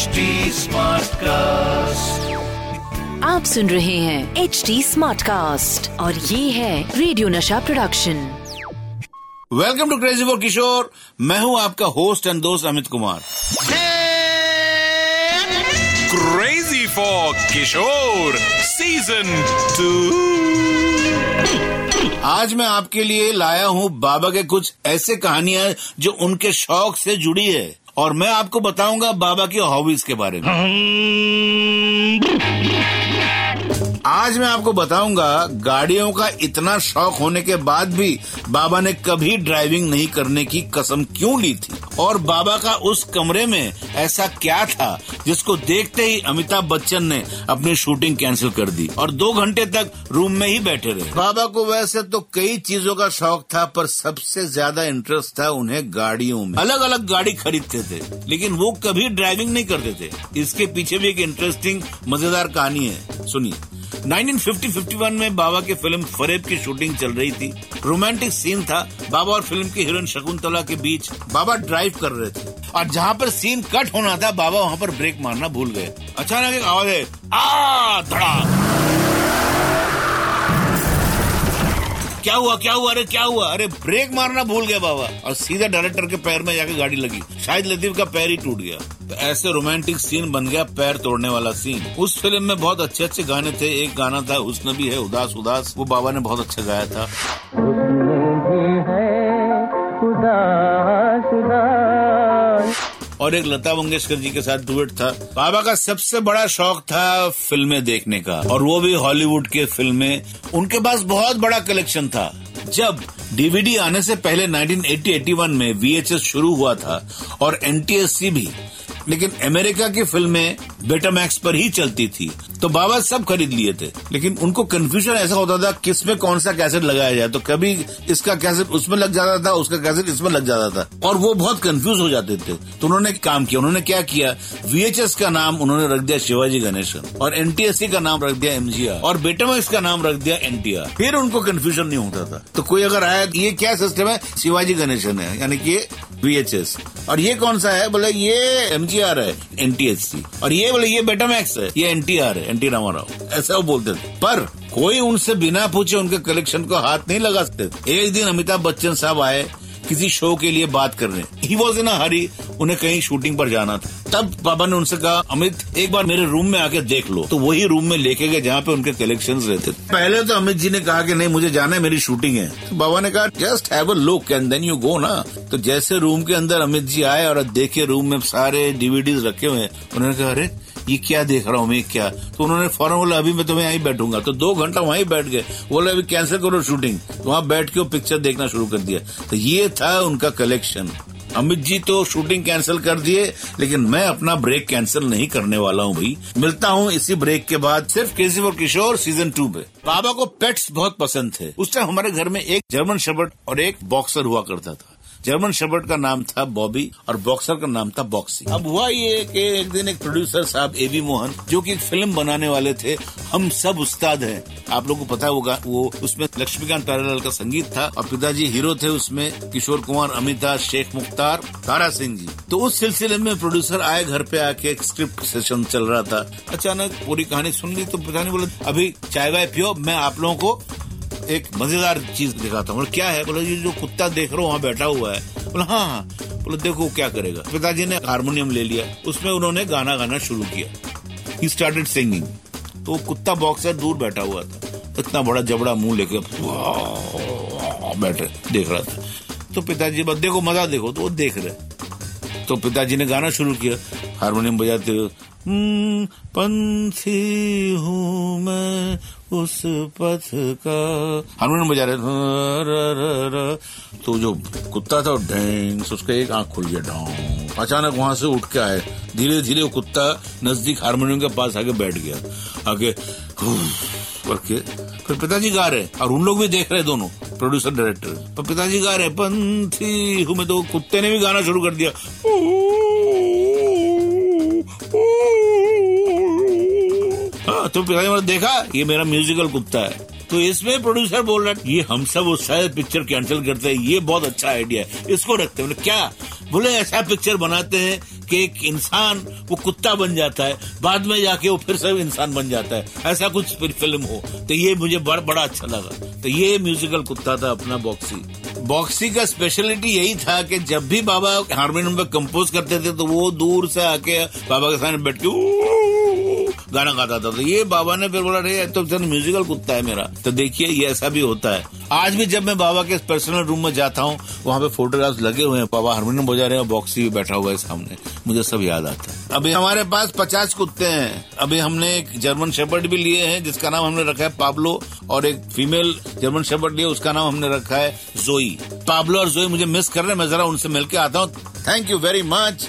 HD cast आप सुन रहे हैं एच डी स्मार्ट कास्ट और ये है radio Nasha production welcome to crazy for Kishore मैं हूँ आपका होस्ट एंड दोस्त Amit Kumar. Crazy for Kishore season two आज मैं आपके लिए लाया हूँ बाबा के कुछ ऐसे कहानियाँ जो उनके शौक से जुड़ी है। और मैं आपको बताऊँगा बाबा की हॉबीज के बारे में। आज मैं आपको बताऊँगा गाड़ियों का इतना शौक होने के बाद भी बाबा ने कभी ड्राइविंग नहीं करने की कसम क्यों ली थी? और बाबा का उस कमरे में ऐसा क्या था जिसको देखते ही अमिताभ बच्चन ने अपनी शूटिंग कैंसिल कर दी और दो घंटे तक रूम में ही बैठे रहे। बाबा को वैसे तो कई चीज़ों का शौक था पर सबसे ज़्यादा इंटरेस्ट था उन्हें गाड़ियों में। अलग अलग गाड़ी खरीदते थे लेकिन वो कभी ड्राइविंग नहीं करते थे। इसके पीछे भी एक इंटरेस्टिंग मज़ेदार कहानी है। सुनिए। 1950-51 में बाबा की फ़िल्म फरेब की शूटिंग चल रही थी। रोमांटिक सीन था, बाबा और फ़िल्म की हीरोइन शकुंतला के बीच बाबा ड्राइव कर रहे थे। और जहाँ पर सीन कट होना था, बाबा वहाँ पर ब्रेक मारना भूल गए। अचानक एक आवाज़ है आ धड़ा क्या हुआ क्या हुआ? अरे, क्या हुआ? अरे ब्रेक मारना भूल गया बाबा। और सीधा डायरेक्टर के पैर में जाके गाड़ी लगी। शायद लतीफ का पैर ही टूट गया। तो ऐसे रोमांटिक सीन बन गया पैर तोड़ने वाला सीन उस फ़िल्म में बहुत अच्छे अच्छे गाने थे। एक गाना था, उसने भी है उदास उदास वो बाबा ने बहुत अच्छा गाया था। और एक लता मंगेशकर जी के साथ डुएट था। बाबा का सबसे बड़ा शौक था फ़िल्में देखने का। और वो भी हॉलीवुड के फ़िल्में। उनके पास बहुत बड़ा कलेक्शन था। जब डीवीडी आने से पहले 1980-81 में वीएचएस शुरू हुआ था और एनटीएससी भी। लेकिन अमेरिका की फ़िल्में बेटा मैक्स पर ही चलती थी। तो बाबा सब खरीद लिए थे। लेकिन उनको कंफ्यूजन ऐसा होता था, किसमें कौन सा कैसेट लगाया जाए। तो कभी इसका कैसेट उसमें लग जाता था, उसका कैसेट इसमें लग जाता था। और वो बहुत कंफ्यूज हो जाते थे। तो उन्होंने काम किया। उन्होंने क्या किया? वीएचएस का नाम उन्होंने रख दिया शिवाजी गणेशन। और एनटीएससी का नाम रख दिया एमजीआर और बेटामैक्स का नाम रख दिया एनटीआर फिर उनको कंफ्यूजन नहीं होता था। तो कोई अगर आया, ये क्या सिस्टम है? शिवाजी गणेशन है, यानी कि वीएचएस और ये कौन सा है? बोले, ये एमजीआर है एनटीएससी और ये बोले, ये बेटामैक्स है, ये एनटीआर है। एनटी रामाराव। ऐसा वो बोलते थे। पर कोई उनसे बिना पूछे उनके कलेक्शन को हाथ नहीं लगा सकते एक दिन अमिताभ बच्चन साहब आए किसी शो के लिए बात करने। ही वॉज़ इन हरी उन्हें कहीं शूटिंग पर जाना था। तब बाबा ने उनसे कहा, अमित, एक बार मेरे रूम में आके देख लो। तो वही रूम में लेके गए जहाँ पे उनके कलेक्शन रहते थे। पहले तो अमित जी ने कहा कि, नहीं, मुझे जाना है, मेरी शूटिंग है। तो बाबा ने कहा just have a look and then you go ना। तो जैसे रूम के अंदर अमित जी आए और देखे रूम में सारे डीवीडीज रखे हुए उन्होंने कहा, अरे ये क्या देख रहा हूँ मैं, क्या? तो उन्होंने फ़ौरन बोला, अभी मैं तुम्हें यहीं बैठूँगा। तो दो घंटा वहीं बैठ गए। बोले, अभी कैंसिल करो शूटिंग तो वहाँ बैठ के वो पिक्चर देखना शुरू कर दिया। तो ये था उनका कलेक्शन अमित जी तो शूटिंग कैंसिल कर दिए, लेकिन मैं अपना ब्रेक कैंसिल नहीं करने वाला हूँ भाई। मिलता हूँ इसी ब्रेक के बाद सिर्फ़ केसी और किशोर सीज़न टू पे। बाबा को पेट्स बहुत पसंद थे। उस टाइम हमारे घर में एक जर्मन शबर्ट और एक बॉक्सर हुआ करता था। जर्मन शबर्ट का नाम था बॉबी और बॉक्सर का नाम था बॉक्सी। अब हुआ ये कि एक दिन एक प्रोड्यूसर साहब एवी मोहन, जो कि एक फ़िल्म बनाने वाले थे, हम सब उस्ताद हैं। आप लोगों को पता होगा, वो उसमें लक्ष्मीकांत प्यारेलाल का संगीत था और पिताजी हीरो थे उसमें किशोर कुमार, अमिताभ, शेख मुख्तार, तारा सिंह जी। तो उस सिलसिले में प्रोड्यूसर आए घर पे आके एक स्क्रिप्ट सेशन चल रहा था। अचानक पूरी कहानी सुन ली तो पिताजी बोले, अभी चाय वाय पियो, मैं आप लोगों को एक मज़ेदार चीज़ दिखाता हूँ। क्या है? बोले, ये जो कुत्ता देख रहा हूँ, वहाँ बैठा हुआ है। बोला हाँ हाँ। बोले, देखो क्या करेगा। पिताजी ने हारमोनियम ले लिया। उसमें उन्होंने गाना गाना शुरू किया। ही स्टार्टेड सिंगिंग तो कुत्ता बॉक्सर दूर बैठा हुआ था। इतना बड़ा जबड़ा मुँह लेके बैठे, देख रहा था। तो पिताजी बस देखो, मज़ा देखो। तो वो देख रहे। तो पिताजी ने गाना शुरू किया। हारमोनियम बजाते हुए "हम्म, पंछी हूँ मैं उस पथ का। हारमोनियम बजा रहे "र, र, र, र।" तो जो कुत्ता था ढेंग उसका एक आँख खुल गया ढोंग। अचानक वहाँ से उठ के आए। धीरे धीरे वो कुत्ता नज़दीक हारमोनियम के पास आके बैठ गया। आगे करके फिर पिताजी गा रहे और उन लोग भी देख रहे दोनों प्रोड्यूसर डायरेक्टर पर पिताजी गा रहे पंथी हूँ मैं। तो कुत्ते ने भी गाना शुरू कर दिया। तो पिताजी ने देखा, ये मेरा म्यूजिकल कुत्ता है। तो इसमें प्रोड्यूसर बोल रहा है, ये हम सब उस शायद पिक्चर कैंसिल करते हैं, ये बहुत अच्छा आइडिया है। इसको रखते हैं। क्या? बोले, ऐसा पिक्चर बनाते हैं कि एक इंसान, वो कुत्ता बन जाता है, बाद में जाके वो फिर से इंसान बन जाता है। ऐसा कुछ फ़िल्म हो। तो ये मुझे बड़ा बड़ा अच्छा लगा। तो ये म्यूजिकल कुत्ता था अपना बॉक्सी बॉक्सी का स्पेशलिटी यही था कि जब भी बाबा हारमोनियम पे कंपोज करते थे तो वो दूर से आके बाबा के सामने बैठ के गाना गाता था तो ये बाबा ने फिर बोला रे ये तो म्यूजिकल कुत्ता है मेरा। तो देखिए, ये ऐसा भी होता है। आज भी जब मैं बाबा के पर्सनल रूम में जाता हूँ, वहाँ पे फोटोग्राफ लगे हुए हैं, बाबा हारमोनियम बजा रहे हैं बॉक्सी भी बैठा हुआ है सामने। मुझे सब याद आता है। अभी हमारे पास पचास कुत्ते हैं। अभी हमने एक जर्मन शेपर्ड भी लिए हैं, जिसका नाम हमने रखा है पाब्लो और एक फीमेल जर्मन शेपर्ड लिए, उसका नाम हमने रखा है जोई पाब्लो और जोई मुझे मिस कर रहे हैं, मैं जरा उनसे मिलकर आता हूँ। Thank you very much